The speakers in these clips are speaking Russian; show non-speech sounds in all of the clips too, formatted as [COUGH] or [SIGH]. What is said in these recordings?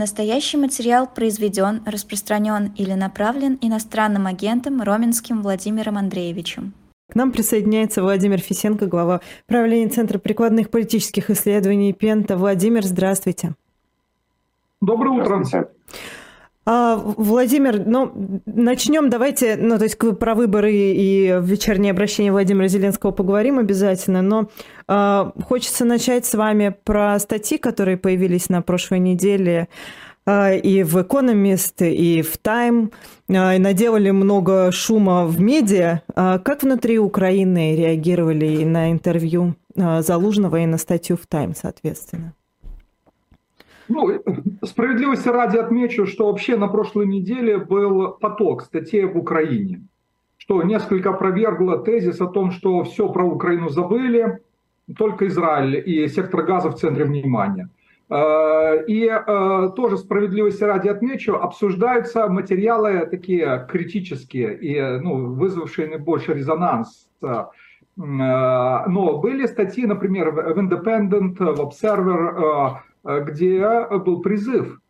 Настоящий материал произведен, распространен или направлен иностранным агентом Роменским Владимиром Андреевичем. К нам присоединяется Владимир Фисенко, глава правления Центра прикладных политических исследований Пента. Владимир, здравствуйте. Доброе утро. А, Владимир, ну, начнем, давайте, ну, то есть про выборы и вечернее обращение Владимира Зеленского поговорим обязательно, но а, хочется начать с вами про статьи, которые появились на прошлой неделе а, и в Economist, и в Time, а, и наделали много шума в медиа. А, как внутри Украины реагировали на интервью а, Залужного и на статью в Time, соответственно? Ну, справедливости ради отмечу, что вообще на прошлой неделе был поток статей об Украине, что несколько опровергло тезис о том, что все про Украину забыли, только Израиль и сектор газа в центре внимания. Э, и э, тоже справедливости ради отмечу, обсуждаются материалы такие критические и ну, вызвавшие наибольший резонанс. Э, но были статьи, например, в Independent, в Observer, где был призыв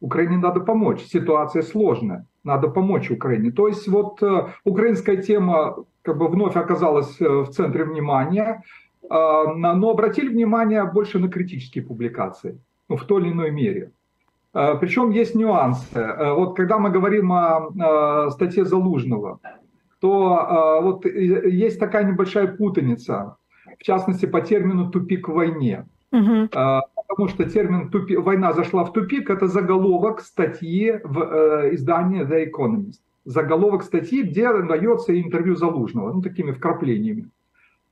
Украине надо помочь, ситуация сложная, надо помочь Украине. То есть вот э, украинская тема как бы вновь оказалась э, в центре внимания, но обратили внимание больше на критические публикации, ну, в той или иной мере. Причем есть нюансы. Вот когда мы говорим о статье Залужного, то вот есть такая небольшая путаница, в частности по термину «тупик в войне». Угу потому что термин тупи, «война зашла в тупик» — это заголовок статьи в э, издании The Economist. Заголовок статьи, где дается интервью Залужного, ну, такими вкраплениями.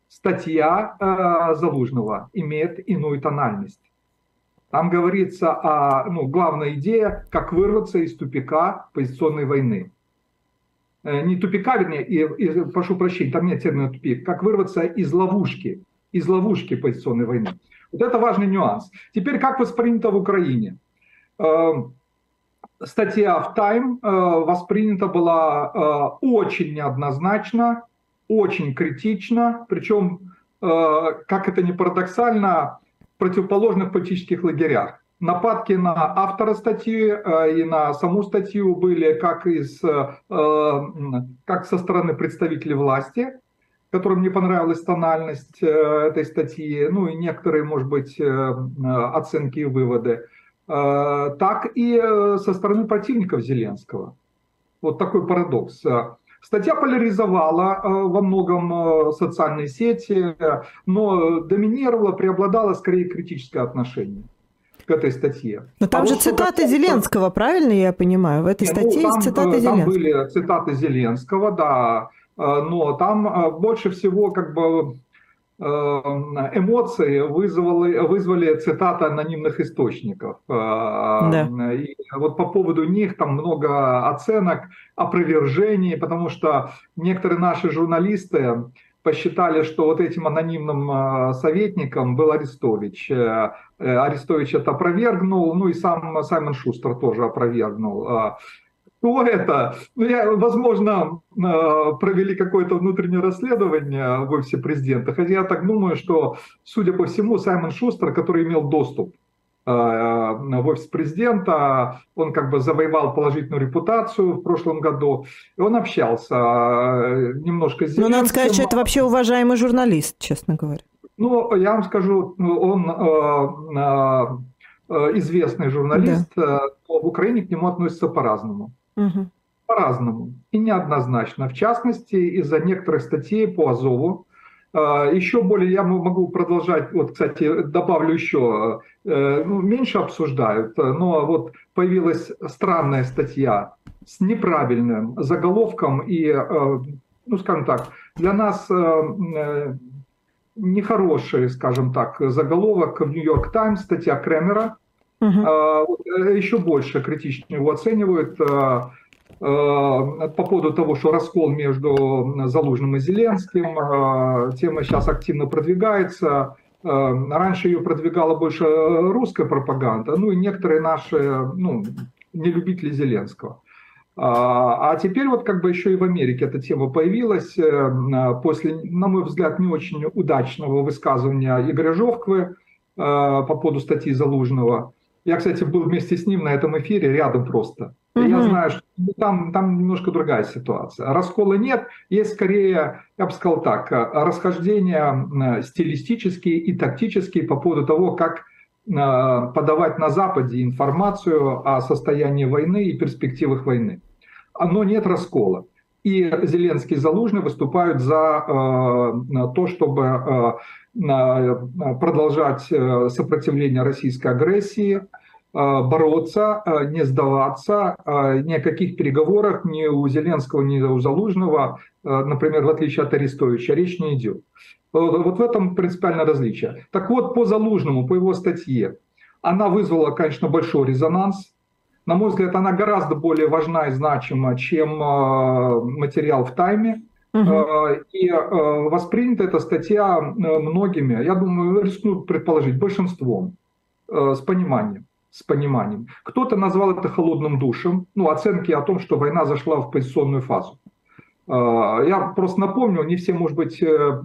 Статья э, Залужного имеет иную тональность. Там говорится о, ну, главная идея, как вырваться из тупика позиционной войны. Э, не тупика, вернее, и, и, прошу прощения, там нет термина тупик, как вырваться из ловушки, из ловушки позиционной войны. Вот это важный нюанс. Теперь как воспринято в Украине? Эм, статья в Time э, воспринята была э, очень неоднозначно, очень критично, причем, э, как это не парадоксально, в противоположных политических лагерях. Нападки на автора статьи и на саму статью были как, из, как со стороны представителей власти, которым не понравилась тональность э, этой статьи, ну и некоторые, может быть, э, оценки и выводы, э, так и со стороны противников Зеленского. Вот такой парадокс. Статья поляризовала во многом социальные сети, но доминировала, преобладало скорее критическое отношение к этой статье. Но там а же вот цитаты Зеленского, правильно я понимаю? В этой не, ну, статье ну, там, есть цитаты там Зеленского. Там были цитаты Зеленского, да. Э, но там э, больше всего как бы э, эмоции вызвали, вызвали цитаты анонимных источников. Да. И вот по поводу них там много оценок, опровержений, потому что некоторые наши журналисты посчитали, что вот этим анонимным советником был Арестович. Арестович это опровергнул, ну и сам Саймон Шустер тоже опровергнул. Кто это? Ну, я, возможно, э, провели какое-то внутреннее расследование в офисе президента, хотя я так думаю, что, судя по всему, Саймон Шустер, который имел доступ э, в офис президента, он как бы завоевал положительную репутацию в прошлом году, и он общался э, немножко с Ну, надо сказать, что это вообще уважаемый журналист, честно говоря. Ну, я вам скажу, он известный журналист, да. в Украине к нему относятся по-разному. Угу. По-разному и неоднозначно. В частности, из-за некоторых статей по Азову. А, еще более я могу продолжать, вот, кстати, добавлю еще, э, ну, меньше обсуждают, но вот появилась странная статья с неправильным заголовком и, э, ну, скажем так, для нас э, нехороший, скажем так, заголовок в Нью-Йорк Таймс, статья Кремера, Угу. Еще больше критично его оценивают а, а, по поводу того, что раскол между Залужным и Зеленским. Тема сейчас активно продвигается. Раньше ее продвигала больше русская пропаганда, ну и некоторые наши ну, нелюбители Зеленского. А теперь вот как бы еще и в Америке эта тема появилась э, после, на мой взгляд, не очень удачного высказывания Игоря Жовквы по поводу статьи Залужного. Я, кстати, был вместе с ним на этом эфире, рядом просто. Угу. Я знаю, что там, там немножко другая ситуация. Раскола нет, есть скорее, я бы сказал так, расхождения стилистические и тактические по поводу того, как подавать на Западе информацию о состоянии войны и перспективах войны. Но нет раскола. И Зеленский и Залужный выступают за э, то, чтобы э, продолжать э, сопротивление российской агрессии, бороться, не сдаваться, ни о каких переговорах ни у Зеленского, ни у Залужного, например, в отличие от Арестовича, речь не идет. Вот в этом принципиальное различие. Так вот, по Залужному, по его статье, она вызвала, конечно, большой резонанс. На мой взгляд, она гораздо более важна и значима, чем материал в «Тайме». Угу. И воспринята эта статья многими, я думаю, рискну предположить, большинством, с пониманием. С пониманием. Кто-то назвал это холодным душем, ну, оценки о том, что война зашла в позиционную фазу. Я просто напомню, не все, может быть, э,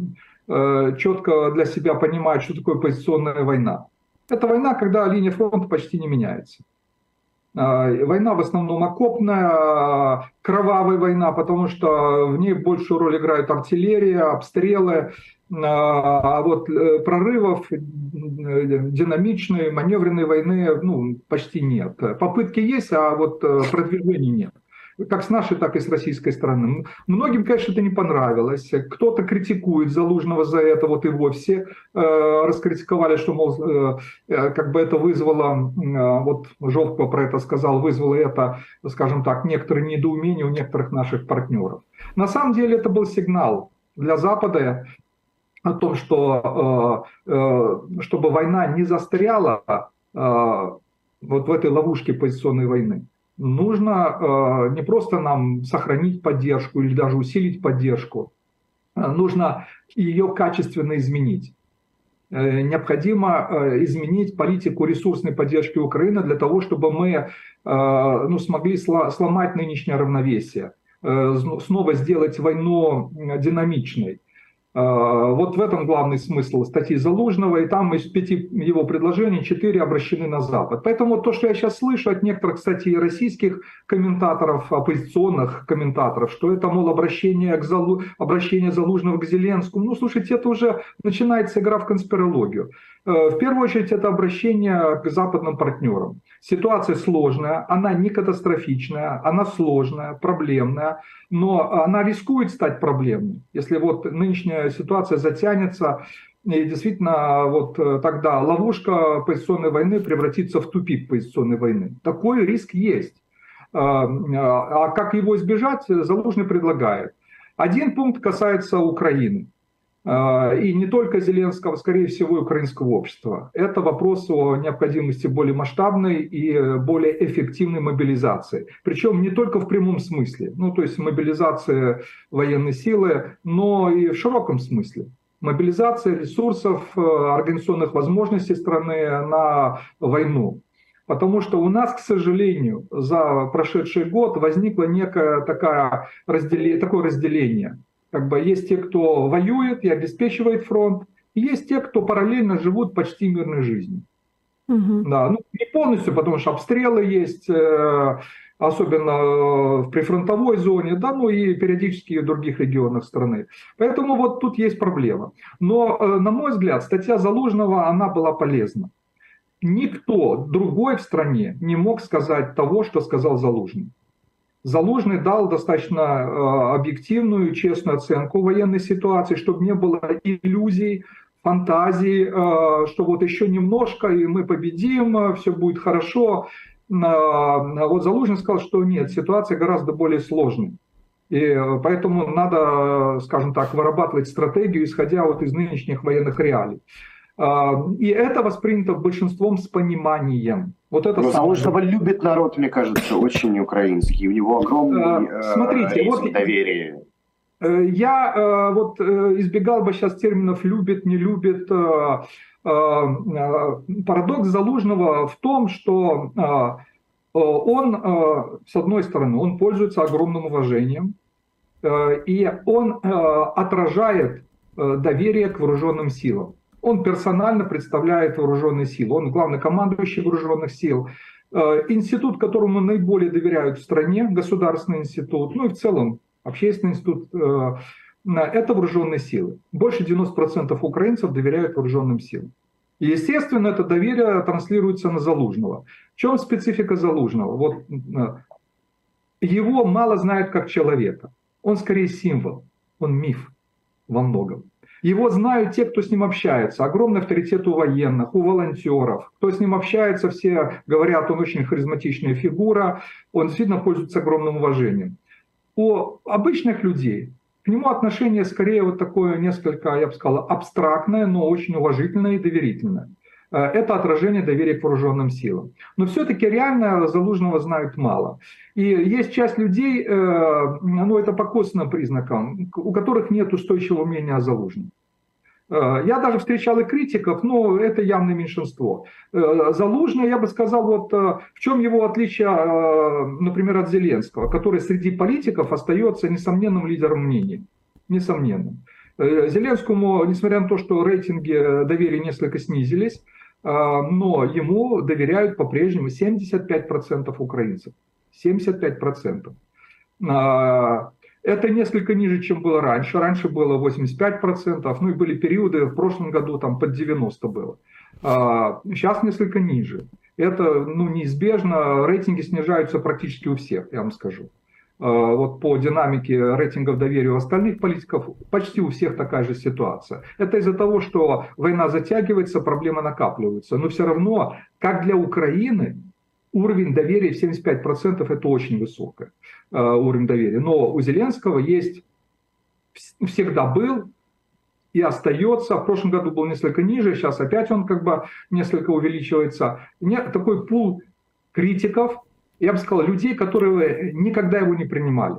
э, четко для себя понимают, что такое позиционная война. Это война, когда линия фронта почти не меняется. А, война в основном окопная, кровавая война, потому что в ней большую роль играют артиллерия, обстрелы, а, вот э, прорывов э, динамичной, маневренной войны ну, почти нет. Попытки есть, а вот э, продвижений нет как с нашей, так и с российской стороны. Многим, конечно, это не понравилось. Кто-то критикует Залужного за это, вот его все э, раскритиковали, что, мол, э как бы это вызвало, э, вот Жовко про это сказал, вызвало это, скажем так, некоторые недоумения у некоторых наших партнеров. На самом деле это был сигнал для Запада о том, что э, э, чтобы война не застряла э, вот в этой ловушке позиционной войны нужно не просто нам сохранить поддержку или даже усилить поддержку, э, нужно ее качественно изменить. Необходимо изменить политику ресурсной поддержки Украины для того, чтобы мы ну, смогли сломать нынешнее равновесие, снова сделать войну динамичной. А, вот в этом главный смысл статьи Залужного, и там из пяти его предложений четыре обращены на Запад. Поэтому то, что я сейчас слышу от некоторых, кстати, российских комментаторов, оппозиционных комментаторов, что это, мол, обращение, к Залу... обращение Залужного к Зеленскому, ну, слушайте, это уже начинается игра в конспирологию. Э, в первую очередь это обращение к западным партнерам. Ситуация сложная, она не катастрофичная, она сложная, проблемная, но она рискует стать проблемной. Если вот нынешняя ситуация затянется, и действительно вот э, тогда ловушка позиционной войны превратится в тупик позиционной войны. Такой риск есть. Э, а как его избежать, Залужный предлагает. Один пункт касается Украины. А, и не только Зеленского, скорее всего, украинского общества. Это вопрос о необходимости более масштабной и более эффективной мобилизации. Причем не только в прямом смысле, ну то есть мобилизация военной силы, но и в широком смысле. Мобилизация ресурсов, э, организационных возможностей страны на войну. Потому что у нас, к сожалению, за прошедший год возникло некое такое такое разделение – как бы есть те, кто воюет и обеспечивает фронт, и есть те, кто параллельно живут почти мирной жизнью. Угу. Да, ну, не полностью, потому что обстрелы есть, э, особенно э, в прифронтовой зоне, да, ну и периодически в других регионах страны. Поэтому вот тут есть проблема. Но, э, на мой взгляд, статья Залужного, она была полезна. Никто другой в стране не мог сказать того, что сказал Залужный. Залужный дал достаточно э, объективную, честную оценку военной ситуации, чтобы не было иллюзий, фантазий, э, что вот еще немножко, и мы победим, э, все будет хорошо. Вот Залужный сказал, что нет, ситуация гораздо более сложная. И поэтому надо, скажем так, вырабатывать стратегию, исходя вот из нынешних военных реалий. И это воспринято большинством с пониманием. Вот это Но самое... Залужного любит народ, мне кажется, очень украинский. У него огромное э, Смотрите, вот доверие. Э, я э, вот избегал бы сейчас терминов «любит», «не любит». Парадокс Залужного в том, что он, с одной стороны, он пользуется огромным уважением, и он отражает доверие к вооруженным силам. Он персонально представляет вооруженные силы. Он главный командующий вооруженных сил. Э, институт, которому наиболее доверяют в стране, государственный институт, ну и в целом общественный институт, э, это вооруженные силы. Больше 90% украинцев доверяют вооруженным силам. И, естественно, это доверие транслируется на Залужного. В чем специфика Залужного? Вот э, его мало знают как человека. Он скорее символ, он миф во многом. Его знают те, кто с ним общается. Огромный авторитет у военных, у волонтеров. Кто с ним общается, все говорят, он очень харизматичная фигура, он действительно пользуется огромным уважением. У обычных людей к нему отношение скорее вот такое несколько, я бы сказал, абстрактное, но очень уважительное и доверительное. Э, это отражение доверия к вооруженным силам. Но все-таки реально Залужного знают мало. И есть часть людей, э, ну это по косвенным признакам, у которых нет устойчивого мнения о Залужном. Э, я даже встречал и критиков, но это явное меньшинство. Залужный, я бы сказал, вот в чем его отличие, например, от Зеленского, который среди политиков остается несомненным лидером мнений. Несомненным. Зеленскому, несмотря на то, что рейтинги доверия несколько снизились, но ему доверяют по-прежнему 75% украинцев. 75%. А, это несколько ниже, чем было раньше. Раньше было 85%, ну и были периоды, в прошлом году там под 90 было. Сейчас а, несколько ниже. Это ну, неизбежно, рейтинги снижаются практически у всех, я вам скажу. Э, вот по динамике рейтингов доверия у остальных политиков почти у всех такая же ситуация. Это из-за того, что война затягивается, проблемы накапливаются. Но все равно, как для Украины, уровень доверия в 75% это очень высокий э, уровень доверия. Но у Зеленского есть, всегда был и остается. В прошлом году был несколько ниже, сейчас опять он как бы несколько увеличивается. Нет, такой пул критиков, я бы сказал, людей, которые никогда его не принимали.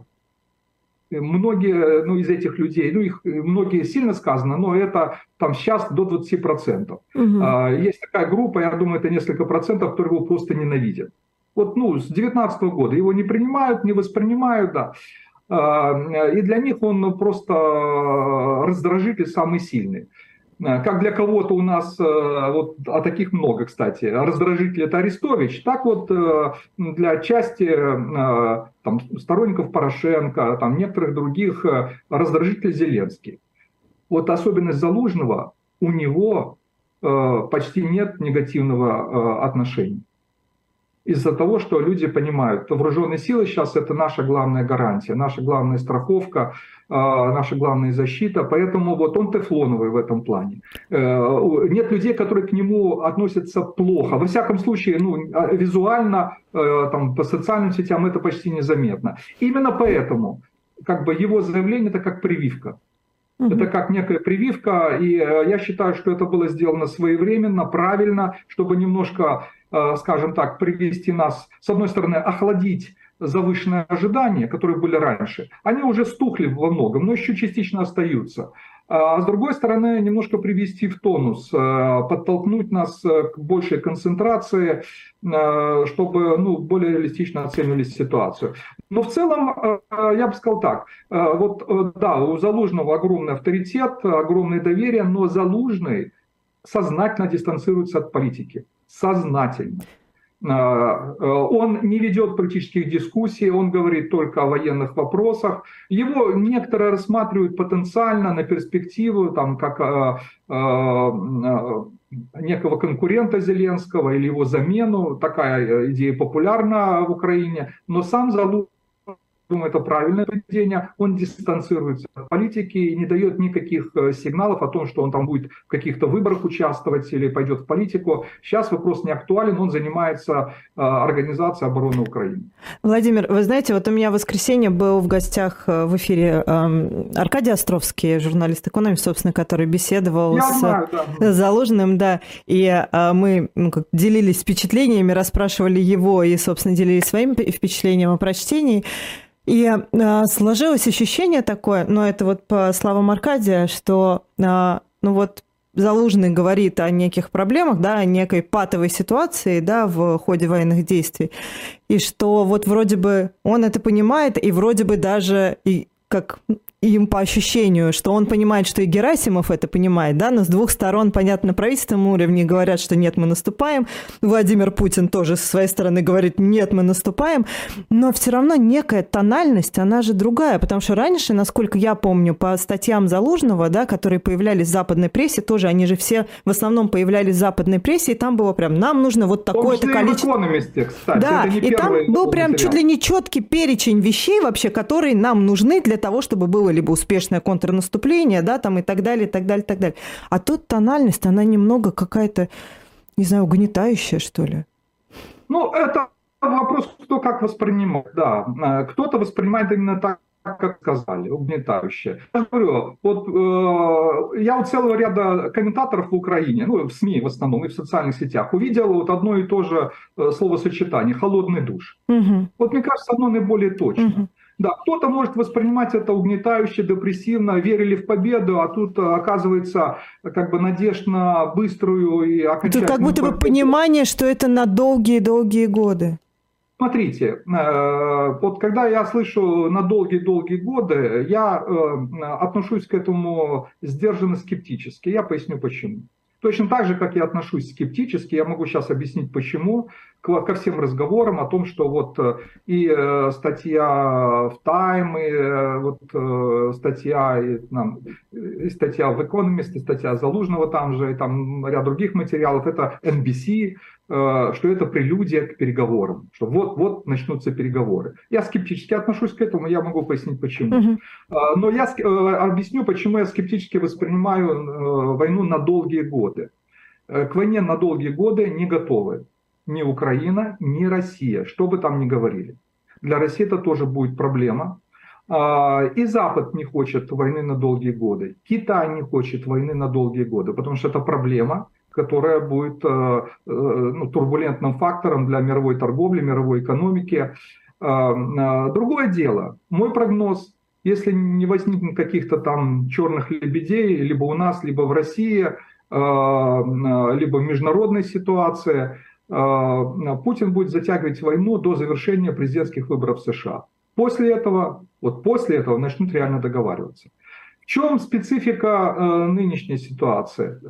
Многие ну, из этих людей, ну их многие сильно сказано, но это там сейчас до 20%. Угу. А, есть такая группа, я думаю, это несколько процентов, которые его просто ненавидят. Вот ну, с 19 года его не принимают, не воспринимают, да. А, и для них он просто раздражитель самый сильный. Э, как для кого-то у нас, э, вот, а таких много, кстати, раздражитель это Арестович, так вот э, для части там, сторонников Порошенко, там, некоторых других раздражитель Зеленский. Вот особенность Залужного, у него почти нет негативного отношения из-за того, что люди понимают, вооруженные силы сейчас это наша главная гарантия, наша главная страховка, а, наша главная защита, поэтому вот он тефлоновый в этом плане. Э, нет людей, которые к нему относятся плохо. Во всяком случае, ну, а, визуально, э, там, по социальным сетям это почти незаметно. Именно поэтому как бы его заявление это как прививка. Это как некая прививка, и э, я считаю, что это было сделано своевременно, правильно, чтобы немножко скажем так, привести нас, с одной стороны, охладить завышенные ожидания, которые были раньше, они уже стухли во многом, но еще частично остаются. А с другой стороны, немножко привести в тонус, э, подтолкнуть нас э, к большей концентрации, чтобы ну, более реалистично оценивали ситуацию. Но в целом, я бы сказал так, вот да, у Залужного огромный авторитет, огромное доверие, но Залужный сознательно дистанцируется от политики сознательно. А, э, он не ведет политических дискуссий, он говорит только о военных вопросах. Его некоторые рассматривают потенциально на перспективу, там, как а, а, некого конкурента Зеленского или его замену. Такая идея популярна в Украине. Но сам Залужный думаю, это правильное поведение, он дистанцируется от политики и не дает никаких э, сигналов о том, что он там будет в каких-то выборах участвовать или пойдет в политику. Сейчас вопрос не актуален, он занимается э, организацией обороны Украины. Владимир, вы знаете, вот у меня в воскресенье был в гостях э, в эфире эм, Аркадий Островский, журналист экономии, собственно, который беседовал Я с знаю, да. Заложенным, да, и мы ну, как, делились впечатлениями, расспрашивали его и, собственно, делились своим впечатлением о прочтении. И э, сложилось ощущение такое, но это вот по словам Аркадия, что, э, ну вот, Залужный говорит о неких проблемах, да, о некой патовой ситуации, да, в ходе военных действий, и что вот вроде бы он это понимает, и вроде бы даже и как им по ощущению, что он понимает, что и Герасимов это понимает, да, но с двух сторон, понятно, на правительственном уровне говорят, что нет, мы наступаем, Владимир Путин тоже со своей стороны говорит, нет, мы наступаем, но все равно некая тональность, она же другая, потому что раньше, насколько я помню, по статьям Залужного, да, которые появлялись в западной прессе, тоже они же все в основном появлялись в западной прессе, и там было прям, нам нужно вот такое-то количество... кстати, да, и там был прям материал. чуть ли не четкий перечень вещей вообще, которые нам нужны для того, чтобы было либо успешное контрнаступление, да, там и так далее, и так далее, и так далее. А тут тональность, она немного какая-то, не знаю, угнетающая, что ли. Ну, это вопрос, кто как воспринимает, да. Э, кто-то воспринимает именно так, как сказали, угнетающее. Я говорю, вот э, я у целого ряда комментаторов в Украине, ну, в СМИ в основном и в социальных сетях, увидел вот одно и то же э, словосочетание «холодный душ». Угу. Вот мне кажется, оно наиболее точно. Угу. Да, кто-то может воспринимать это угнетающе, депрессивно, верили в победу, а тут оказывается как бы надежда на быструю и окончательную... Тут как будто бы понимание, что это на долгие-долгие годы. Смотрите, э, вот когда я слышу на долгие-долгие годы, я э, отношусь к этому сдержанно скептически. Я поясню почему. Точно так же, как я отношусь скептически, я могу сейчас объяснить почему, ко всем разговорам о том, что вот э, и э, статья в Time, и э, вот статья, и, там, и статья в Economist, и статья Залужного там же, и там ряд других материалов, это NBC, что это прелюдия к переговорам, что вот-вот начнутся переговоры. Я скептически отношусь к этому, я могу пояснить почему. Uh-huh. Но я объясню, почему я скептически воспринимаю войну на долгие годы. К войне на долгие годы не готовы ни Украина, ни Россия, что бы там ни говорили. Для России это тоже будет проблема. А, и Запад не хочет войны на долгие годы. Китай не хочет войны на долгие годы, потому что это проблема, которая будет э, э, ну, турбулентным фактором для мировой торговли, мировой экономики. А, другое дело, мой прогноз, если не возникнет каких-то там черных лебедей, либо у нас, либо в России, либо в международной ситуации, Путин будет затягивать войну до завершения президентских выборов в США. После этого, вот после этого начнут реально договариваться. В чем специфика э, нынешней ситуации?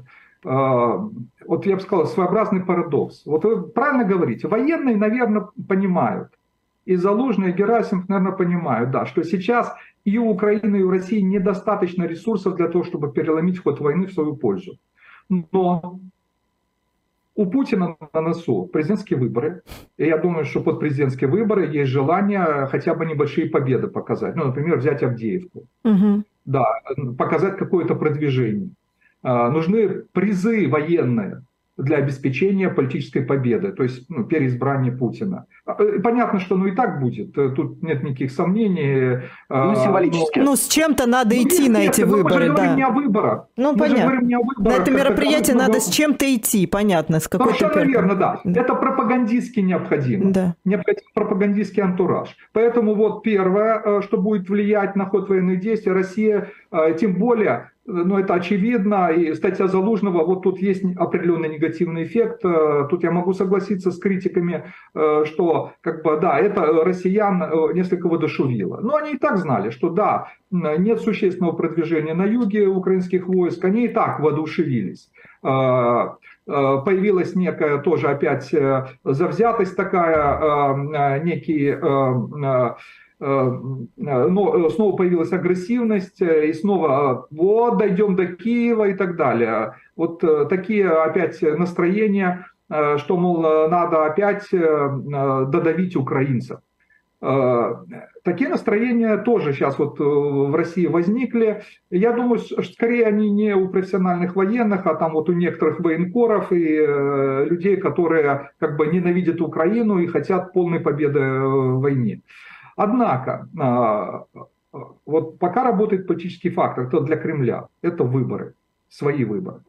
Э, вот я бы сказал, своеобразный парадокс. Вот вы правильно говорите, военные, наверное, понимают, и Залужный, и Герасимов, наверное, понимают, да, что сейчас и у Украины, и у России недостаточно ресурсов для того, чтобы переломить ход войны в свою пользу. Но у Путина на носу президентские выборы. И я думаю, что под президентские выборы есть желание хотя бы небольшие победы показать. Ну, например, взять Авдеевку. Угу. Да, показать какое-то продвижение. А, нужны призы военные для обеспечения политической победы, то есть ну, переизбрания Путина. А, э, понятно, что ну и так будет, э, тут нет никаких сомнений. Ну, символически. Но... Ну, с чем-то надо ну, идти нет, на эти нет, выборы, мы да. не о выборах. Ну, мы понятно. Не о выборах. На это мероприятие надо с чем-то идти, понятно, с какой-то... Совершенно верно, да. да. Это пропагандистски необходимо. Да. Необходим пропагандистский антураж. Поэтому вот первое, э, что будет влиять на ход военных действий, Россия, тем более ну, это очевидно, и статья Залужного, вот тут есть определенный негативный эффект, э, тут я могу согласиться с критиками, э, что, как бы, да, это россиян э, несколько воодушевило. Но они и так знали, что да, нет существенного продвижения на юге украинских войск, они и так воодушевились появилась некая тоже опять завзятость такая, некий но снова появилась агрессивность, э, и снова вот дойдем до Киева и так далее. Вот э, такие опять настроения, что, мол, надо опять додавить украинцев. Такие настроения тоже сейчас вот в России возникли. Я думаю, скорее они не у профессиональных военных, а там вот у некоторых военкоров и людей, которые как бы ненавидят Украину и хотят полной победы в войне. Однако, а, вот пока работает политический фактор, это для Кремля, это выборы, свои выборы.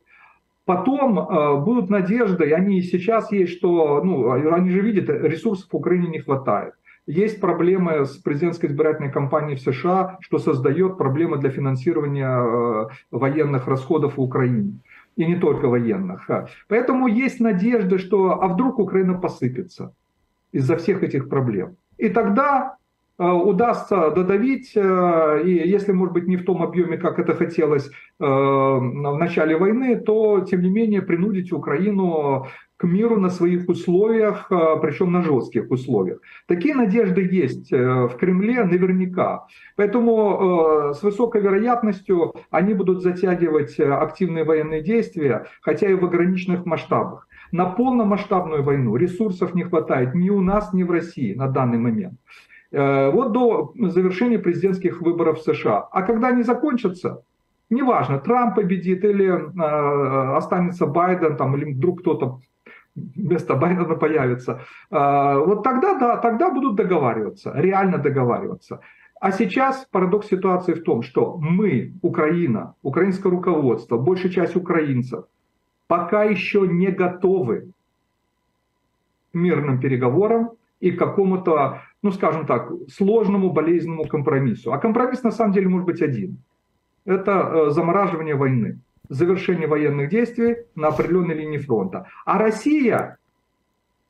Потом э, будут надежды, и они сейчас есть, что, ну, они же видят, ресурсов в Украине не хватает. Есть проблемы с президентской избирательной кампанией в США, что создает проблемы для финансирования э, военных расходов в Украине. И не только военных. Поэтому есть надежда, что а вдруг Украина посыпется из-за всех этих проблем. И тогда удастся додавить, и если, может быть, не в том объеме, как это хотелось в начале войны, то, тем не менее, принудить Украину к миру на своих условиях, причем на жестких условиях. Такие надежды есть э, в Кремле наверняка. Поэтому э, с высокой вероятностью они будут затягивать э, активные военные действия, хотя и в ограниченных масштабах. На полномасштабную войну ресурсов не хватает ни у нас, ни в России на данный момент. Вот до завершения президентских выборов в США. А когда они закончатся, неважно, Трамп победит или останется Байден, там, или вдруг кто-то вместо Байдена появится. А, вот тогда, да, тогда будут договариваться, реально договариваться. А сейчас парадокс ситуации в том, что мы, Украина, украинское руководство, большая часть украинцев, пока еще не готовы к мирным переговорам и к какому-то, ну скажем так, сложному, болезненному компромиссу. А компромисс на самом деле может быть один. Это э, замораживание войны завершение военных действий на определенной линии фронта. А Россия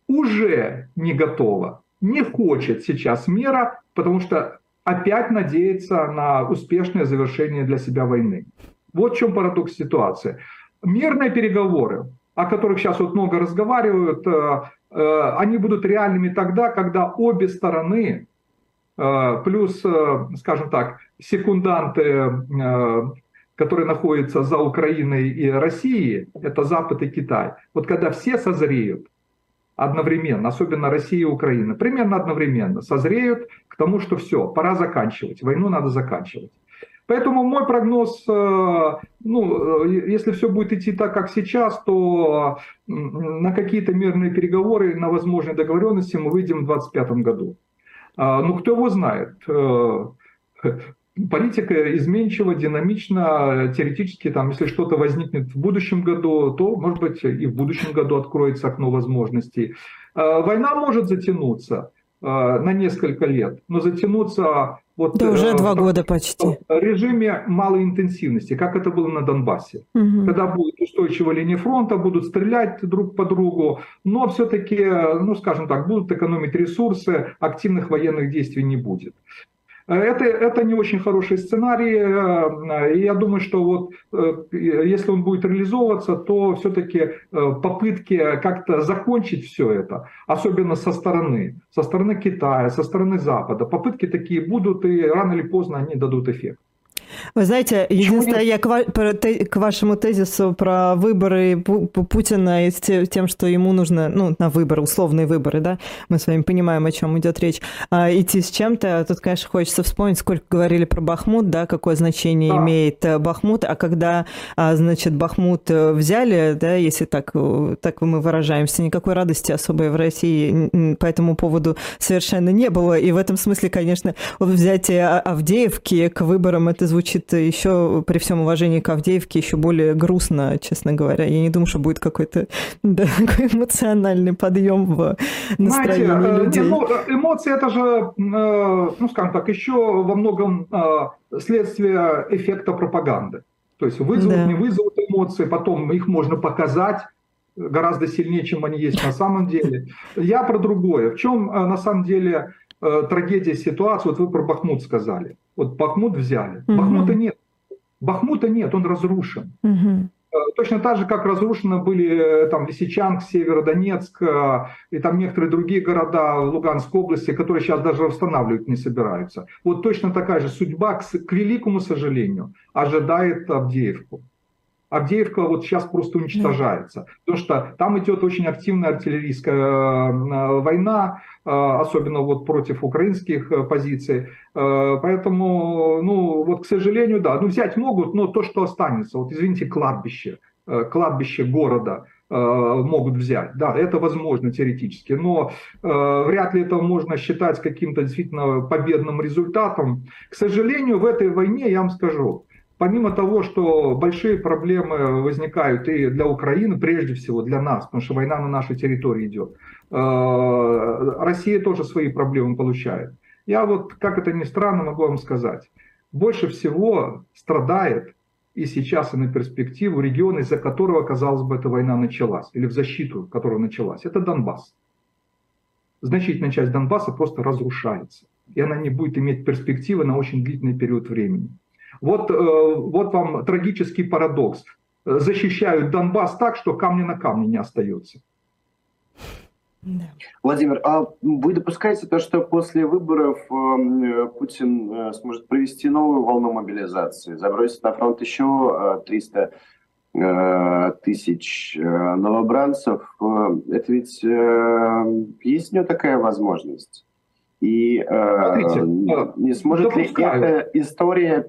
уже не готова, не хочет сейчас мира, потому что опять надеется на успешное завершение для себя войны. Вот в чем парадокс ситуации. Мирные переговоры, о которых сейчас вот много разговаривают, э, э, они будут реальными тогда, когда обе стороны, э, плюс, скажем так, секунданты которые находятся за Украиной и Россией, это Запад и Китай. Вот когда все созреют одновременно, особенно Россия и Украина, примерно одновременно созреют к тому, что все, пора заканчивать, войну надо заканчивать. Поэтому мой прогноз, э, ну, э, если все будет идти так, как сейчас, то на какие-то мирные переговоры, на возможные договоренности мы выйдем в 2025 году. А, ну, кто его знает? Э, политика изменчива, динамична, теоретически, там, если что-то возникнет в будущем году, то, может быть, и в будущем году откроется окно возможностей. А, война может затянуться на несколько лет, но затянуться вот да, уже э, два года почти. В режиме малой интенсивности, как это было на Донбассе. Угу. Когда будет устойчивая линия фронта, будут стрелять друг по другу, но все-таки, ну скажем так, будут экономить ресурсы, активных военных действий не будет. Это, это не очень хороший сценарий, э, и я думаю, что вот э, если он будет реализовываться, то все-таки э, попытки как-то закончить все это, особенно со стороны, со стороны Китая, со стороны Запада, попытки такие будут, и рано или поздно они дадут эффект. Вы знаете, единственное, я к, вашему тезису про выборы Путина и с тем, что ему нужно, ну, на выборы, условные выборы, да, мы с вами понимаем, о чем идет речь, а, идти с чем-то, тут, конечно, хочется вспомнить, сколько говорили про Бахмут, да, какое значение да. имеет э, Бахмут, а когда, а, значит, Бахмут э, взяли, да, если так, э, так мы выражаемся, никакой радости особой в России по этому поводу совершенно не было, и в этом смысле, конечно, взятие Авдеевки к выборам это звучит звучит еще, при всем уважении к Авдеевке, еще более грустно, честно говоря. Я не думаю, что будет какой-то да, такой эмоциональный подъем в настроении Знаете, э, людей. ну, эмоции это же, э, ну, скажем так, еще во многом э, следствие эффекта пропаганды. То есть вызовут, да. не вызовут эмоции, потом их можно показать, гораздо сильнее, чем они есть на самом деле. Я про другое. В чем на самом деле трагедия ситуации? Вот вы про Бахмут сказали. Вот Бахмут взяли. Угу. Бахмута нет. Бахмута нет, он разрушен. Угу. Точно так же, как разрушены были э, там Лисичанск, Северодонецк э, и там некоторые другие города Луганской области, которые сейчас даже восстанавливать не собираются. Вот точно такая же судьба, к, к великому сожалению, ожидает Авдеевку. Авдеевка вот сейчас просто уничтожается, потому что там идет очень активная артиллерийская э, война, э, особенно вот против украинских э, позиций. Поэтому, ну вот, к сожалению, да, ну взять могут, но то, что останется, вот извините, кладбище, кладбище города, могут взять. Да, это возможно теоретически, но э, вряд ли это можно считать каким-то действительно победным результатом. К сожалению, в этой войне, я вам скажу, помимо того, что большие проблемы возникают и для Украины, прежде всего для нас, потому что война на нашей территории идет, э, Россия тоже свои проблемы получает. Я вот, как это ни странно, могу вам сказать, больше всего страдает и сейчас, и на перспективу регион, из-за которого, казалось бы, эта война началась, или в защиту которого началась, это Донбасс. Значительная часть Донбасса просто разрушается. и она не будет иметь перспективы на очень длительный период времени. Вот, вот вам трагический парадокс. Защищают Донбасс так, что камня на камне не остается. Да. Владимир, а вы допускаете то, что после выборов э, Путин э, сможет провести новую волну мобилизации, забросить на фронт еще 300 э, тысяч новобранцев? Это ведь есть у него такая возможность? И Смотрите, не сможет ли эта история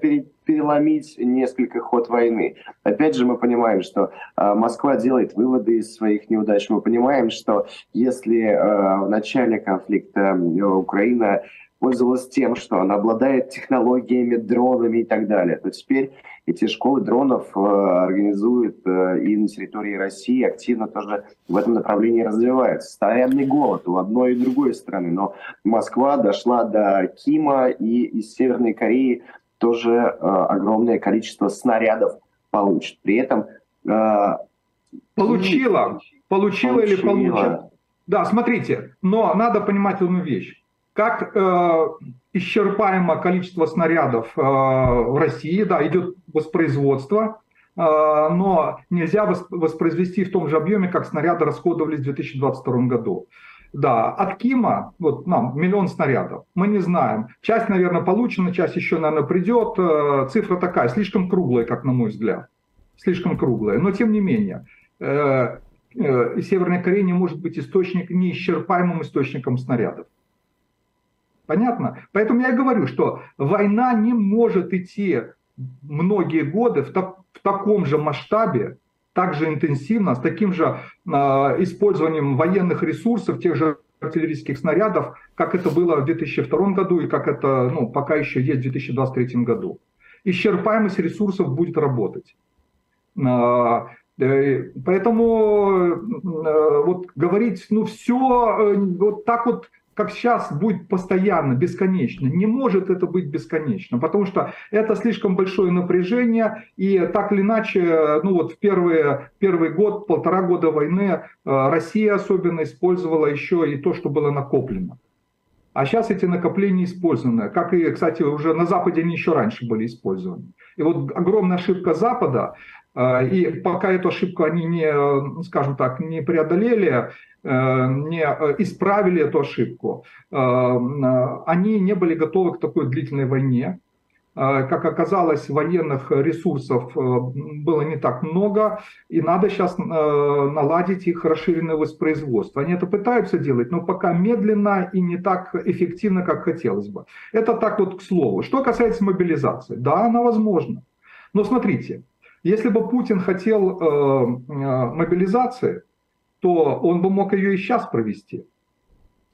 переломить несколько ход войны. Опять же, мы понимаем, что э, Москва делает выводы из своих неудач. Мы понимаем, что если э, в начале конфликта э, Украина пользовалась тем, что она обладает технологиями, дронами и так далее, то теперь эти школы дронов э, организуют э, и на территории России активно тоже в этом направлении развиваются. Стоянный голод у одной и другой страны, но Москва дошла до Кима и из Северной Кореи тоже э, огромное количество снарядов получит. При этом... Получила. Получила, получила или получит. Да, смотрите, но надо понимать одну вещь. Как э, исчерпаемо количество снарядов э, в России, да, идет воспроизводство, э, но нельзя воспроизвести в том же объеме, как снаряды расходовались в 2022 году. Да, от Кима, вот нам миллион снарядов, мы не знаем. Часть, наверное, получена, часть еще, наверное, придет. Э, цифра такая, слишком круглая, как на мой взгляд. Слишком круглая. Но тем не менее, э, э, Северная Корея не может быть источник, неисчерпаемым источником снарядов. Понятно? Поэтому я и говорю, что война не может идти многие годы в, так, в таком же масштабе, так же интенсивно, с таким же э, использованием военных ресурсов, тех же артиллерийских снарядов, как это было в 2002 году и как это ну, пока еще есть в 2023 году. Исчерпаемость ресурсов будет работать. Э, поэтому э, вот говорить, ну все, вот так вот как сейчас, будет постоянно, бесконечно. Не может это быть бесконечно, потому что это слишком большое напряжение, и так или иначе, ну вот в первые, первый год, полтора года войны э, Россия особенно использовала еще и то, что было накоплено. А сейчас эти накопления использованы, как и, кстати, уже на Западе они еще раньше были использованы. И вот огромная ошибка Запада, э, и пока эту ошибку они не, скажем так, не преодолели, не э, исправили эту ошибку, э, они не были готовы к такой длительной войне. Как оказалось, военных ресурсов было не так много, и надо сейчас наладить их расширенное воспроизводство. Они это пытаются делать, но пока медленно и не так эффективно, как хотелось бы. Это так вот к слову. Что касается мобилизации, да, она возможна. Но смотрите, если бы Путин хотел мобилизации, то он бы мог ее и сейчас провести.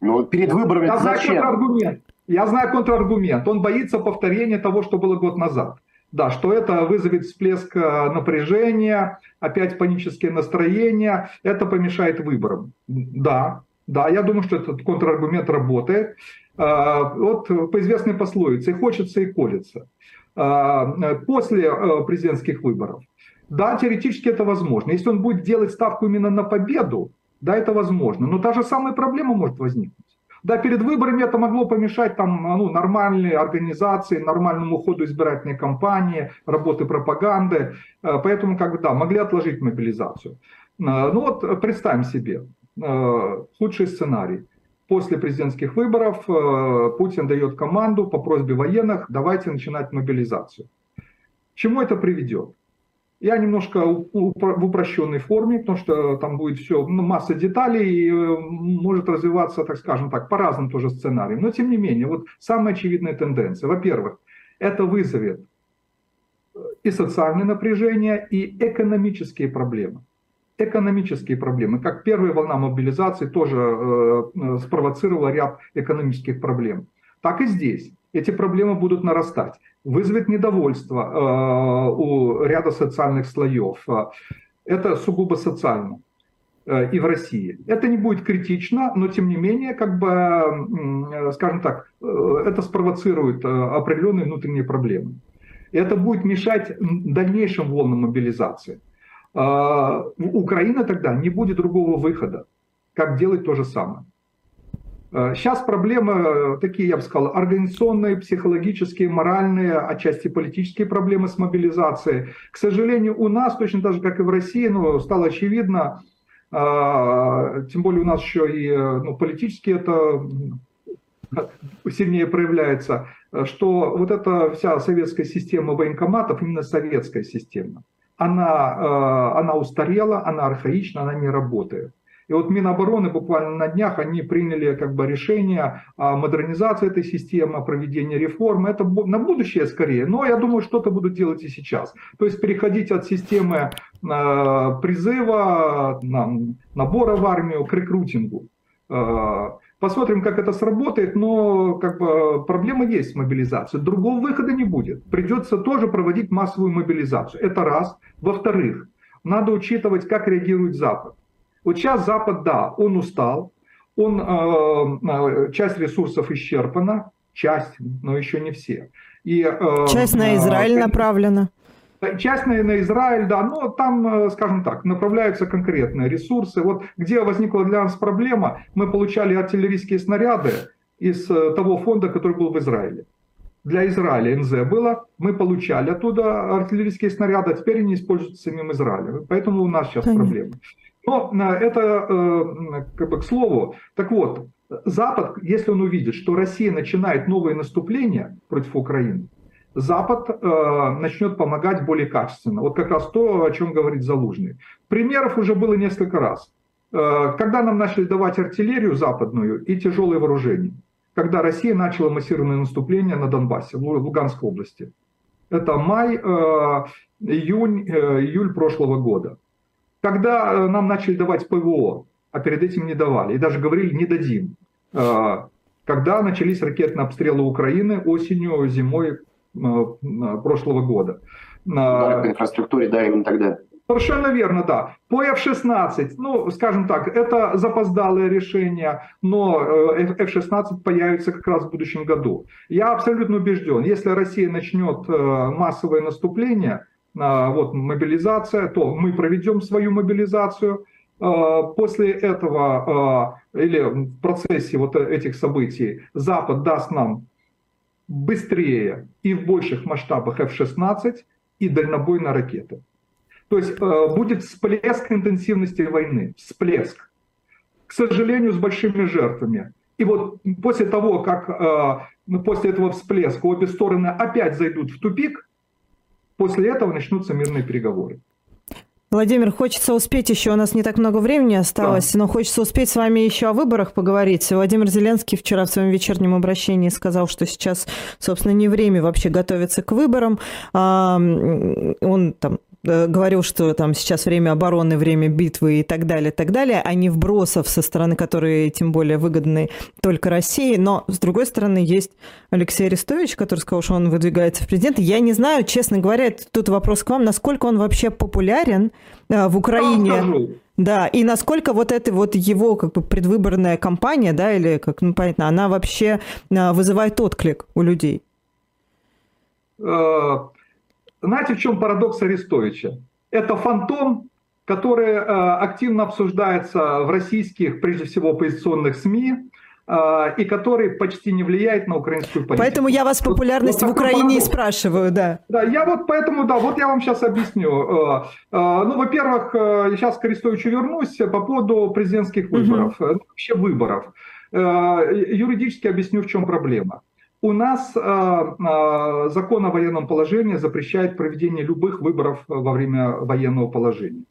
Ну, перед выборами Я знаю зачем? контраргумент. Я знаю контраргумент. Он боится повторения того, что было год назад. Да, что это вызовет всплеск э, напряжения, опять панические настроения, это помешает выборам. Да, да, я думаю, что этот контраргумент работает. Э, вот по известной пословице «хочется и колется». Э, после президентских выборов да, теоретически это возможно. Если он будет делать ставку именно на победу, да, это возможно. Но та же самая проблема может возникнуть. Да, перед выборами это могло помешать там, ну, нормальной организации, нормальному ходу избирательной кампании, работы пропаганды. Э, поэтому, как бы, да, могли отложить мобилизацию. Э, ну вот представим себе э, худший сценарий. После президентских выборов Путин дает команду по просьбе военных, давайте начинать мобилизацию. Чему это приведет? Я немножко в упрощенной форме, потому что там будет все, ну, масса деталей, и э, может развиваться, так скажем так, по разным тоже сценариям. Но тем не менее, вот самая очевидная тенденция. Во-первых, это вызовет э, и социальное напряжение, и экономические проблемы. Экономические проблемы. Как первая волна мобилизации тоже э, э спровоцировала ряд экономических проблем. Так и здесь. Эти проблемы будут нарастать вызовет недовольство э, у ряда социальных слоев. Это сугубо социально э, и в России. Это не будет критично, но тем не менее, как бы, скажем так, э, это спровоцирует определенные внутренние проблемы. Это будет мешать дальнейшим волнам мобилизации. У Украины тогда не будет другого выхода, как делать то же самое. Сейчас проблемы такие, я бы сказал, организационные, психологические, моральные, отчасти политические проблемы с мобилизацией. К сожалению, у нас, точно так же, как и в России, ну, стало очевидно, тем более у нас еще и ну, политически это сильнее проявляется, что вот эта вся советская система военкоматов, именно советская система, она, э, она устарела, она архаична, она не работает. И вот Минобороны буквально на днях они приняли как бы решение о модернизации этой системы, о проведении реформ. Это на будущее скорее, но я думаю, что-то будут делать и сейчас. То есть переходить от системы э, призыва, набора в армию к рекрутингу. Э, Посмотрим, как это сработает, но как бы, проблема есть с мобилизацией. Другого выхода не будет. Придется тоже проводить массовую мобилизацию. Это раз. Во-вторых, надо учитывать, как реагирует Запад. Вот сейчас Запад, да, он устал, он, э, э часть ресурсов исчерпана, часть, но еще не все. И, э, часть на Израиль э, направлена. Часть на, на Израиль, да, но там, э, скажем так, направляются конкретные ресурсы. Вот где возникла для нас проблема, мы получали артиллерийские снаряды из э, того фонда, который был в Израиле. Для Израиля НЗ было, мы получали оттуда артиллерийские снаряды, а теперь они используются самим Израилем. Поэтому у нас сейчас Понятно. проблемы. Но э, это как бы к слову. Так вот, Запад, если он увидит, что Россия начинает новые наступления против Украины, Запад э, начнет помогать более качественно. Вот как раз то, о чем говорит Залужный. Примеров уже было несколько раз. Э, когда нам начали давать артиллерию западную и тяжелые вооружения, когда Россия начала массированное наступление на Донбассе, в Луганской области. Это май, э, июнь, э, июль прошлого года. Когда э, нам начали давать ПВО, а перед этим не давали, и даже говорили не дадим. Э, когда начались ракетные обстрелы Украины осенью, зимой Э, прошлого года. Да, по инфраструктуре, да, именно тогда. Совершенно верно, да. По F-16, ну, скажем так, это запоздалое решение, но э, F-16 появится как раз в будущем году. Я абсолютно убежден, если Россия начнет э, массовое наступление, вот мобилизация, то мы проведем свою мобилизацию. После этого или в процессе вот этих событий Запад даст нам быстрее и в больших масштабах F-16 и дальнобойные ракеты. То есть будет всплеск интенсивности войны, всплеск. К сожалению, с большими жертвами. И вот после того, как ну, после этого всплеска обе стороны опять зайдут в тупик, после этого начнутся мирные переговоры. Владимир, хочется успеть еще, у нас не так много времени осталось, да. но хочется успеть с вами еще о выборах поговорить. Владимир Зеленский вчера в своем вечернем обращении сказал, что сейчас, собственно, не время вообще готовиться к выборам. Он там говорил, что там сейчас время обороны, время битвы и так далее, так далее, а не вбросов со стороны, которые тем более выгодны только России. Но, с другой стороны, есть Алексей Арестович, который сказал, что он выдвигается в президенты. Я не знаю, честно говоря, тут вопрос к вам, насколько он вообще популярен э, в Украине. Да, и насколько вот эта вот его как бы предвыборная кампания, да, или как, ну, понятно, она вообще э, вызывает отклик у людей? Знаете, в чем парадокс Арестовича? Это фантом, который э, активно обсуждается в российских, прежде всего, оппозиционных СМИ, э, и который почти не влияет на украинскую политику. Поэтому я вас популярность вот, вот в Украине и спрашиваю, да. Да, я вот поэтому, да, вот я вам сейчас объясню. Э, ну, во-первых, сейчас к Арестовичу вернусь по поводу президентских выборов, угу. вообще выборов. Юридически объясню, в чем проблема. У нас э, э, закон о военном положении запрещает проведение любых выборов во время военного положения.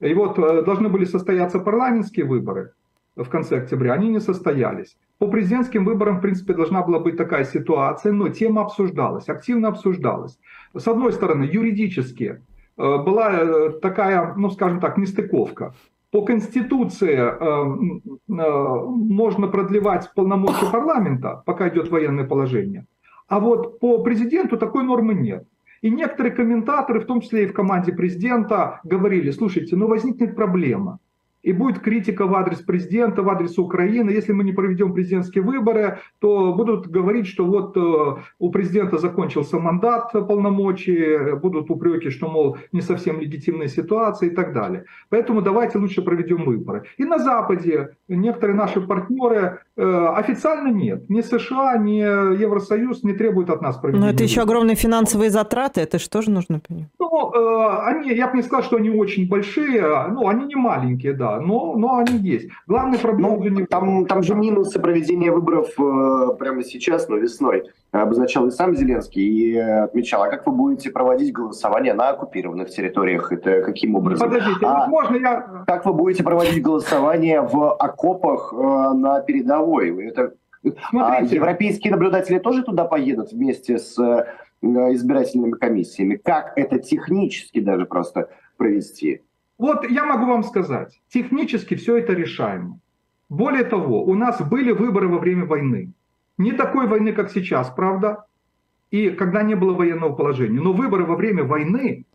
И вот э, должны были состояться парламентские выборы в конце октября, они не состоялись. По президентским выборам, в принципе, должна была быть такая ситуация, но тема обсуждалась, активно обсуждалась. С одной стороны, юридически была такая, ну скажем так, нестыковка. По Конституции э, э, можно продлевать полномочия [COUGHS] парламента, пока идет военное положение. А вот по президенту такой нормы нет. И некоторые комментаторы, в том числе и в команде президента, говорили, слушайте, ну возникнет проблема. И будет критика в адрес президента, в адрес Украины. Если мы не проведем президентские выборы, то будут говорить, что вот э, у президента закончился мандат полномочий, будут упреки, что, мол, не совсем легитимная ситуация и так далее. Поэтому давайте лучше проведем выборы. И на Западе некоторые наши партнеры э, официально нет. Ни США, ни Евросоюз не требуют от нас проведения. Но это еще огромные финансовые затраты, это же нужно понять? Ну, э, они, я бы не сказал, что они очень большие, ну, они не маленькие, да но, но они есть. Главная проблема... Ну, там, там же минусы проведения выборов э, прямо сейчас, но весной, обозначал и сам Зеленский, и отмечал, а как вы будете проводить голосование на оккупированных территориях? Это каким образом? Подождите, а можно я... Как вы будете проводить голосование в окопах э, на передовой? Это... А европейские наблюдатели тоже туда поедут вместе с э, избирательными комиссиями? Как это технически даже просто провести? Вот я могу вам сказать, технически все это решаемо. Более того, у нас были выборы во время войны. Не такой войны, как сейчас, правда, и когда не было военного положения. Но выборы во время войны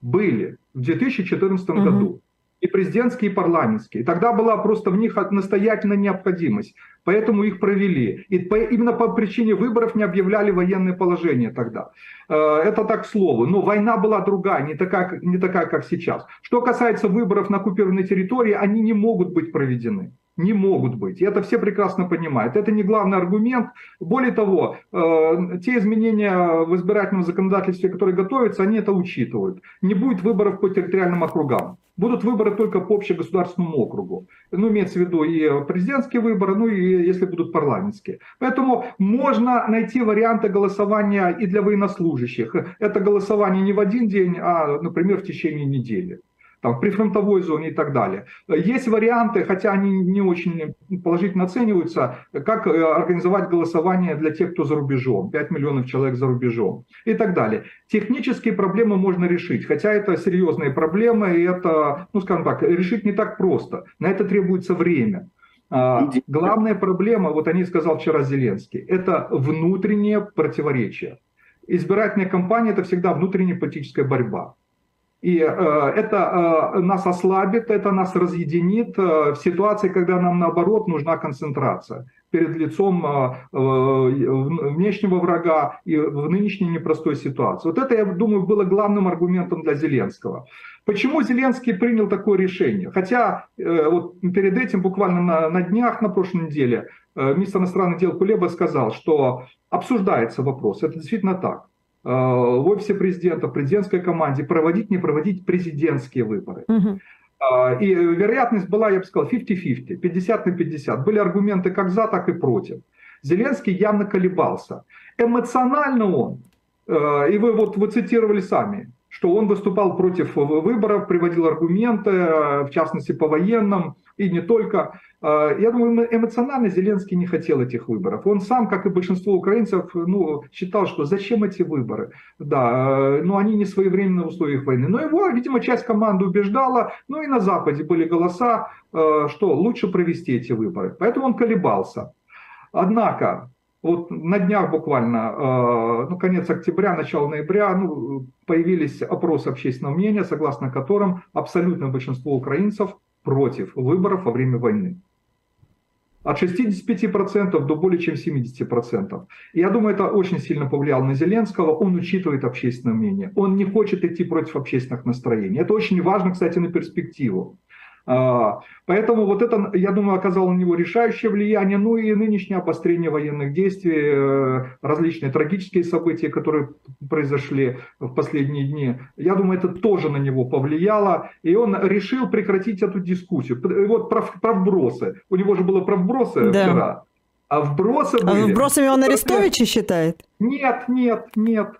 были в 2014 угу. году и президентские, и парламентские. Тогда была просто в них настоятельная необходимость, поэтому их провели. И по, именно по причине выборов не объявляли военное положение тогда. Э, это так к слову. Но война была другая, не такая, не такая, как сейчас. Что касается выборов на оккупированной территории, они не могут быть проведены не могут быть. И это все прекрасно понимают. Это не главный аргумент. Более того, э, те изменения в избирательном законодательстве, которые готовятся, они это учитывают. Не будет выборов по территориальным округам. Будут выборы только по общегосударственному округу. Ну, имеется в виду и президентские выборы, ну и если будут парламентские. Поэтому можно найти варианты голосования и для военнослужащих. Это голосование не в один день, а, например, в течение недели там, в прифронтовой зоне и так далее. Есть варианты, хотя они не очень положительно оцениваются, как э, организовать голосование для тех, кто за рубежом, 5 миллионов человек за рубежом и так далее. Технические проблемы можно решить, хотя это серьезные проблемы, и это, ну скажем так, решить не так просто. На это требуется время. А, главная проблема, вот они сказал вчера Зеленский, это внутреннее противоречие. Избирательная кампания – это всегда внутренняя политическая борьба. И э, это э, нас ослабит, это нас разъединит э, в ситуации, когда нам наоборот нужна концентрация перед лицом внешнего врага и в нынешней непростой ситуации. Вот это, я думаю, было главным аргументом для Зеленского. Почему Зеленский принял такое решение? Хотя вот перед этим, буквально на, на днях, на прошлой неделе, министр иностранных дел Кулеба сказал, что обсуждается вопрос. Это действительно так. Э, в офисе президента, в президентской команде проводить, не проводить президентские выборы. Угу. И вероятность была, я бы сказал, 50-50, 50 на 50. Были аргументы как за, так и против. Зеленский явно колебался. Эмоционально он, э, и вы вот вы цитировали сами, что он выступал против выборов, приводил аргументы, в частности по военным, и не только. А, я думаю, эмоционально Зеленский не хотел этих выборов. Он сам, как и большинство украинцев, ну, считал, что зачем эти выборы? Да, ну они не своевременны в условиях войны. Но его, видимо, часть команды убеждала, ну и на Западе были голоса, а, что лучше провести эти выборы. Поэтому он колебался. Однако, вот на днях буквально, а, ну, конец октября, начало ноября, ну, появились опросы общественного мнения, согласно которым абсолютное большинство украинцев против выборов во время войны. От 65% до более чем 70%. И я думаю, это очень сильно повлияло на Зеленского. Он учитывает общественное мнение. Он не хочет идти против общественных настроений. Это очень важно, кстати, на перспективу. А, поэтому вот это, я думаю, оказало на него решающее влияние. Ну и нынешнее обострение военных действий, э, различные трагические события, которые произошли в последние дни, я думаю, это тоже на него повлияло. И он решил прекратить эту дискуссию. Вот про, про вбросы. У него же было про вбросы да. вчера. А вбросы а были... вбросами он Арестовича считает? Нет, нет, нет.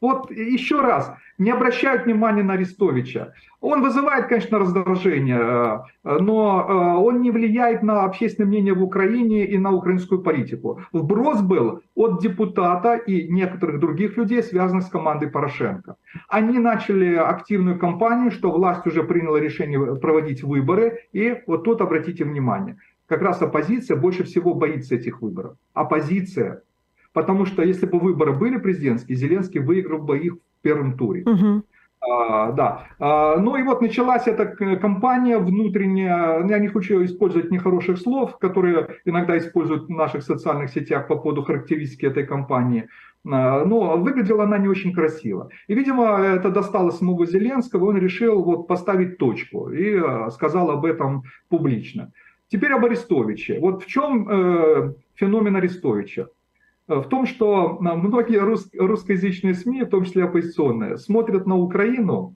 Вот еще раз, не обращают внимания на Арестовича. Он вызывает, конечно, раздражение, э, но э, он не влияет на общественное мнение в Украине и на украинскую политику. Вброс был от депутата и некоторых других людей, связанных с командой Порошенко. Они начали активную кампанию, что власть уже приняла решение проводить выборы, и вот тут обратите внимание, как раз оппозиция больше всего боится этих выборов. Оппозиция Потому что если бы выборы были президентские, Зеленский выиграл бы их в первом туре. Угу. А, да. А, ну и вот началась эта кампания внутренняя, я не хочу использовать нехороших слов, которые иногда используют в наших социальных сетях по поводу характеристики этой кампании. А, но выглядела она не очень красиво. И, видимо, это достало самого Зеленского, он решил вот поставить точку и а, сказал об этом публично. Теперь об Арестовиче. Вот в чем э, феномен Арестовича? В том, что многие рус, русскоязычные СМИ, в том числе оппозиционные, смотрят на Украину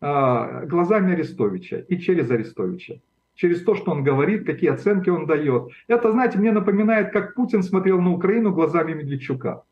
э, глазами Арестовича и через Арестовича через то, что он говорит, какие оценки он дает. Это, знаете, мне напоминает, как Путин смотрел на Украину глазами Медведчука.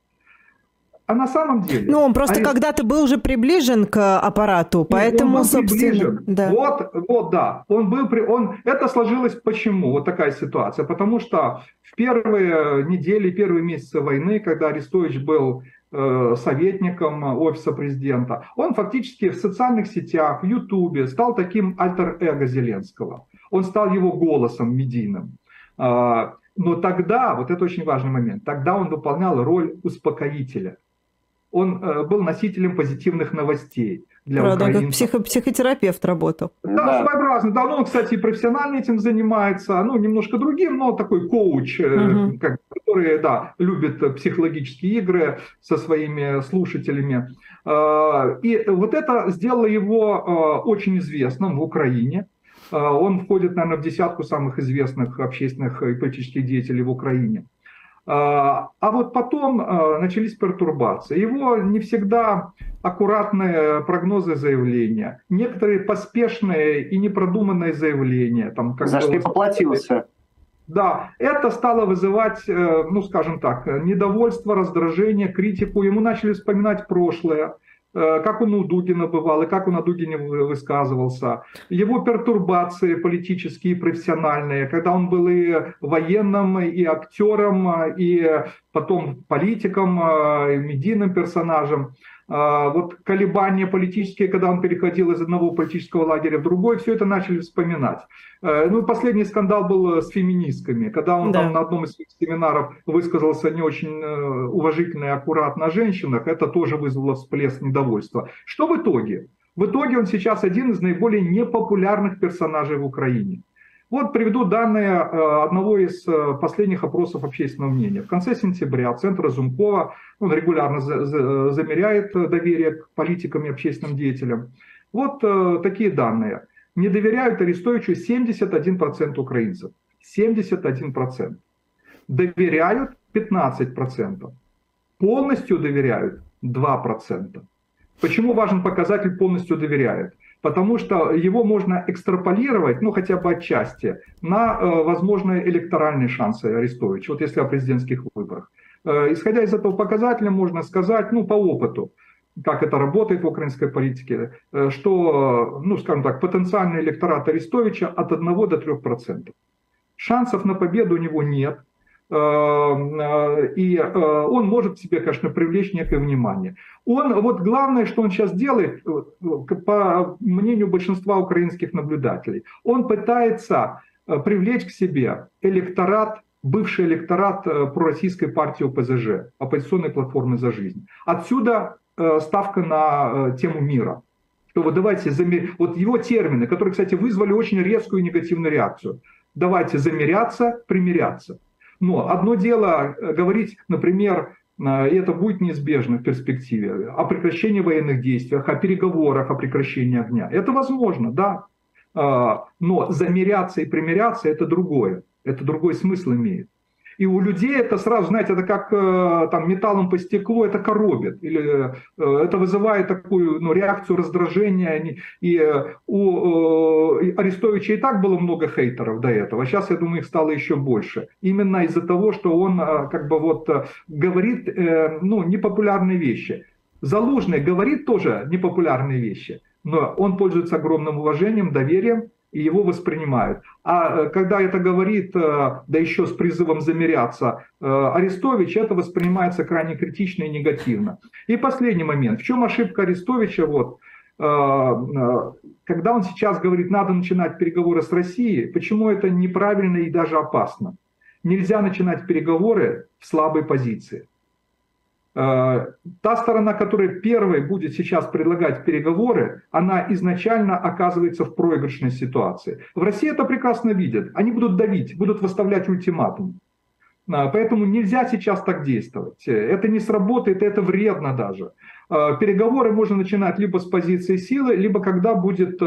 А на самом деле... Ну, он просто а когда-то был уже приближен к аппарату, поэтому, он собственно... Да. Вот, вот, да. Он был... При... Он... Это сложилось почему? Вот такая ситуация. Потому что в первые недели, первые месяцы войны, когда Арестович был э, советником офиса президента, он фактически в социальных сетях, в Ютубе стал таким альтер-эго Зеленского. Он стал его голосом медийным. А, но тогда, вот это очень важный момент, тогда он выполнял роль успокоителя он э, был носителем позитивных новостей для Правда, украинцев. как психо психотерапевт работал. Да, да, своеобразно. Да, ну, он, кстати, профессионально этим занимается, ну, немножко другим, но такой коуч, угу. как, который, да, любит психологические игры со своими слушателями. Э, и вот это сделало его очень известным в Украине. Он входит, наверное, в десятку самых известных общественных и политических деятелей в Украине. А, а вот потом а, начались пертурбации. Его не всегда аккуратные прогнозы заявления, некоторые поспешные и непродуманные заявления. Там, как За что поплатился. Да, это стало вызывать, э, ну скажем так, недовольство, раздражение, критику. Ему начали вспоминать прошлое. Как он у Дугина бывал и как он о Дугине высказывался, его пертурбации политические и профессиональные, когда он был и военным, и актером, и потом политиком, и медийным персонажем. А, вот колебания политические, когда он переходил из одного политического лагеря в другой, все это начали вспоминать. Э, ну последний скандал был с феминистками, когда он да. там на одном из своих семинаров высказался не очень э, уважительно и аккуратно о женщинах, это тоже вызвало всплеск недовольства. Что в итоге? В итоге он сейчас один из наиболее непопулярных персонажей в Украине. Вот приведу данные э, одного из э, последних опросов общественного мнения. В конце сентября Центр Разумкова, он регулярно замеряет доверие к политикам и общественным деятелям. Вот э, такие данные. Не доверяют Арестовичу 71% украинцев. 71%. Доверяют 15%. Полностью доверяют 2%. Почему важен показатель полностью доверяют? Потому что его можно экстраполировать, ну хотя бы отчасти, на э, возможные электоральные шансы Арестовича, вот если о президентских выборах. Э, исходя из этого показателя, можно сказать, ну по опыту, как это работает в украинской политике, э, что, ну скажем так, потенциальный электорат Арестовича от 1 до 3%. Шансов на победу у него нет – и э, он может себе, конечно, привлечь некое внимание. Он, вот главное, что он сейчас делает, э, по мнению большинства украинских наблюдателей, он пытается привлечь к себе электорат, бывший электорат пророссийской партии ОПЗЖ, оппозиционной платформы «За жизнь». Отсюда ставка на тему мира. Что вот давайте замер... вот его термины, которые, кстати, вызвали очень резкую негативную реакцию. Давайте замеряться, примиряться. Но одно дело э, говорить, например, э, и это будет неизбежно в перспективе, о прекращении военных действий, о переговорах о прекращении огня. Это возможно, да. А, но замеряться и примиряться – это другое. Это другой смысл имеет. И у людей это сразу, знаете, это как э, там металлом по стеклу, это коробит. Или э, это вызывает такую ну, реакцию раздражения. И э, у Арестовича и так было много хейтеров до этого. Сейчас, я думаю, их стало еще больше. Именно из-за того, что он как бы вот говорит ну, непопулярные вещи. Залужный говорит тоже непопулярные вещи, но он пользуется огромным уважением, доверием, и его воспринимают. А э, когда это говорит, э, да еще с призывом замеряться, э, Арестович, это воспринимается крайне критично и негативно. И последний момент. В чем ошибка Арестовича? Вот, когда он сейчас говорит, надо начинать переговоры с Россией, почему это неправильно и даже опасно? Нельзя начинать переговоры в слабой позиции. Та сторона, которая первой будет сейчас предлагать переговоры, она изначально оказывается в проигрышной ситуации. В России это прекрасно видят. Они будут давить, будут выставлять ультиматум. Поэтому нельзя сейчас так действовать. Это не сработает, это вредно даже. Переговоры можно начинать либо с позиции силы, либо когда будет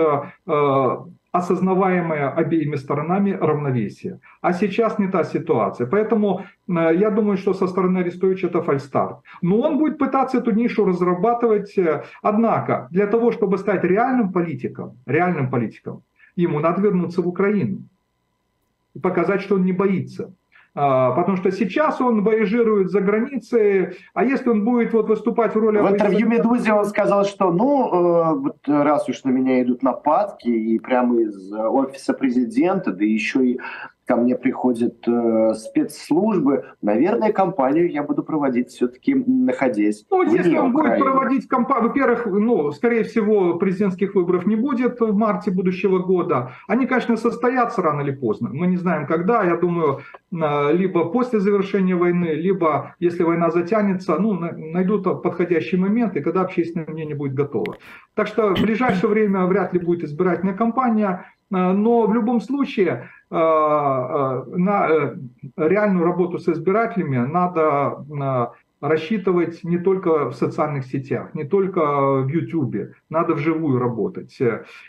осознаваемое обеими сторонами равновесие. А сейчас не та ситуация. Поэтому э, я думаю, что со стороны Арестовича это фальстарт. Но он будет пытаться эту нишу разрабатывать. Э, однако, для того, чтобы стать реальным политиком, реальным политиком, ему надо вернуться в Украину и показать, что он не боится. А, потому что сейчас он воежирует за границей, а если он будет вот выступать в роли... В интервью Медузе он сказал, что ну, э, раз уж на меня идут нападки, и прямо из офиса президента, да еще и ко мне приходят э, спецслужбы, наверное, кампанию я буду проводить все-таки находясь. Ну, если он Украины. будет проводить кампанию, во-первых, ну, скорее всего, президентских выборов не будет в марте будущего года. Они, конечно, состоятся рано или поздно. Мы не знаем, когда. Я думаю, либо после завершения войны, либо, если война затянется, ну, найдут подходящий момент, и когда общественное мнение будет готово. Так что в ближайшее время вряд ли будет избирательная кампания. Э, но в любом случае э, э, на реальную работу с избирателями надо рассчитывать не только в социальных сетях, не только в YouTube, надо вживую работать.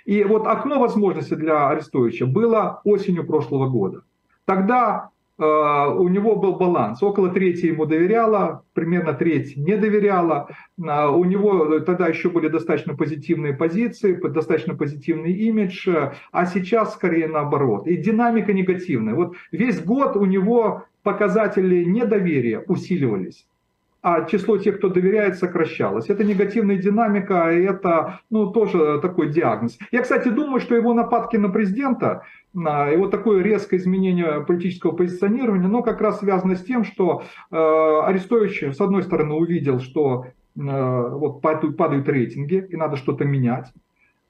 И вот окно возможности для Арестовича было осенью прошлого года. Тогда Э, у него был баланс. Около трети ему доверяла, примерно треть не доверяла. Э, у него тогда еще были достаточно позитивные позиции, достаточно позитивный имидж, а сейчас скорее наоборот. И динамика негативная. Вот весь год у него показатели недоверия усиливались а число тех, кто доверяет, сокращалось. Это негативная динамика, это ну, тоже такой диагноз. Я, кстати, думаю, что его нападки на президента, и вот такое резкое изменение политического позиционирования, но как раз связано с тем, что э, Арестович, с одной стороны, увидел, что э, вот падают, рейтинги, и надо что-то менять.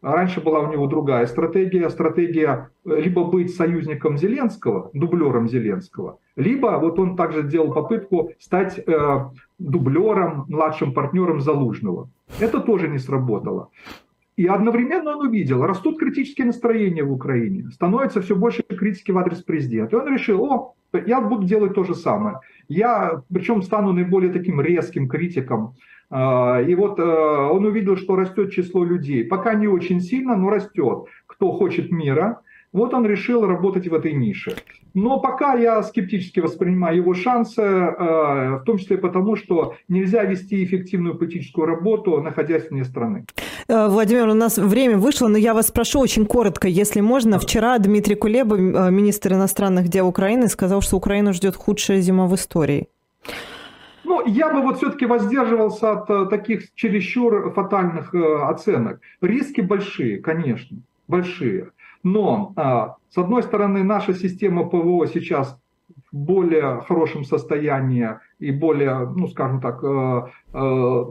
Раньше была у него другая стратегия, стратегия э, либо быть союзником Зеленского, дублером Зеленского, либо вот он также сделал попытку стать э, дублером, младшим партнером Залужного. Это тоже не сработало. И одновременно он увидел, растут критические настроения в Украине, становится все больше критики в адрес президента. И он решил, о, я буду делать то же самое. Я, причем стану наиболее таким резким критиком. А, и вот э, он увидел, что растет число людей. Пока не очень сильно, но растет. Кто хочет мира, вот он решил работать в этой нише. Но пока я скептически воспринимаю его шансы, э, в том числе потому, что нельзя вести эффективную политическую работу, находясь вне страны. Э, Владимир, у нас время вышло, но я вас прошу очень коротко, если можно. Вчера Дмитрий Кулеба, э, министр иностранных дел Украины, сказал, что Украину ждет худшая зима в истории. Ну, я бы вот все-таки воздерживался от таких чересчур фатальных оценок. Риски большие, конечно, большие. Но, а, с одной стороны, наша система ПВО сейчас в более хорошем состоянии и более, ну, скажем так, э, э,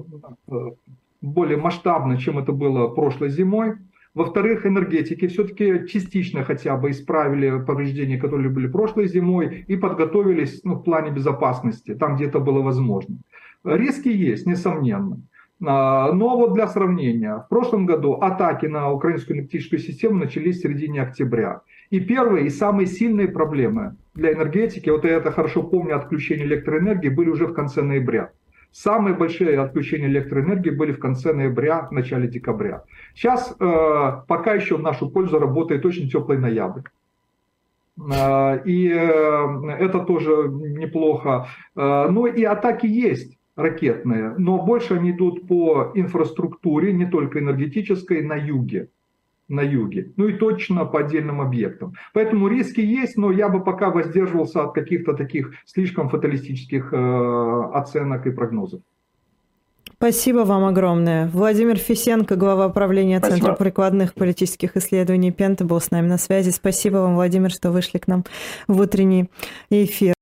более масштабно, чем это было прошлой зимой. Во-вторых, энергетики все-таки частично хотя бы исправили повреждения, которые были прошлой зимой, и подготовились ну, в плане безопасности, там, где это было возможно. Риски есть, несомненно. А, но вот для сравнения, в прошлом году атаки на украинскую энергетическую систему начались в середине октября. И первые и самые сильные проблемы для энергетики, вот я это хорошо помню, отключение электроэнергии были уже в конце ноября. Самые большие отключения электроэнергии были в конце ноября, в начале декабря. Сейчас э, пока еще в нашу пользу работает очень теплый ноябрь. Э, и э, это тоже неплохо. Э, но и атаки есть ракетные, но больше они идут по инфраструктуре, не только энергетической, на юге. На юге. Ну и точно по отдельным объектам. Поэтому риски есть, но я бы пока воздерживался от каких-то таких слишком фаталистических э, оценок и прогнозов. Спасибо вам огромное. Владимир Фисенко, глава правления Спасибо. Центра прикладных политических исследований Пента, был с нами на связи. Спасибо вам, Владимир, что вышли к нам в утренний эфир.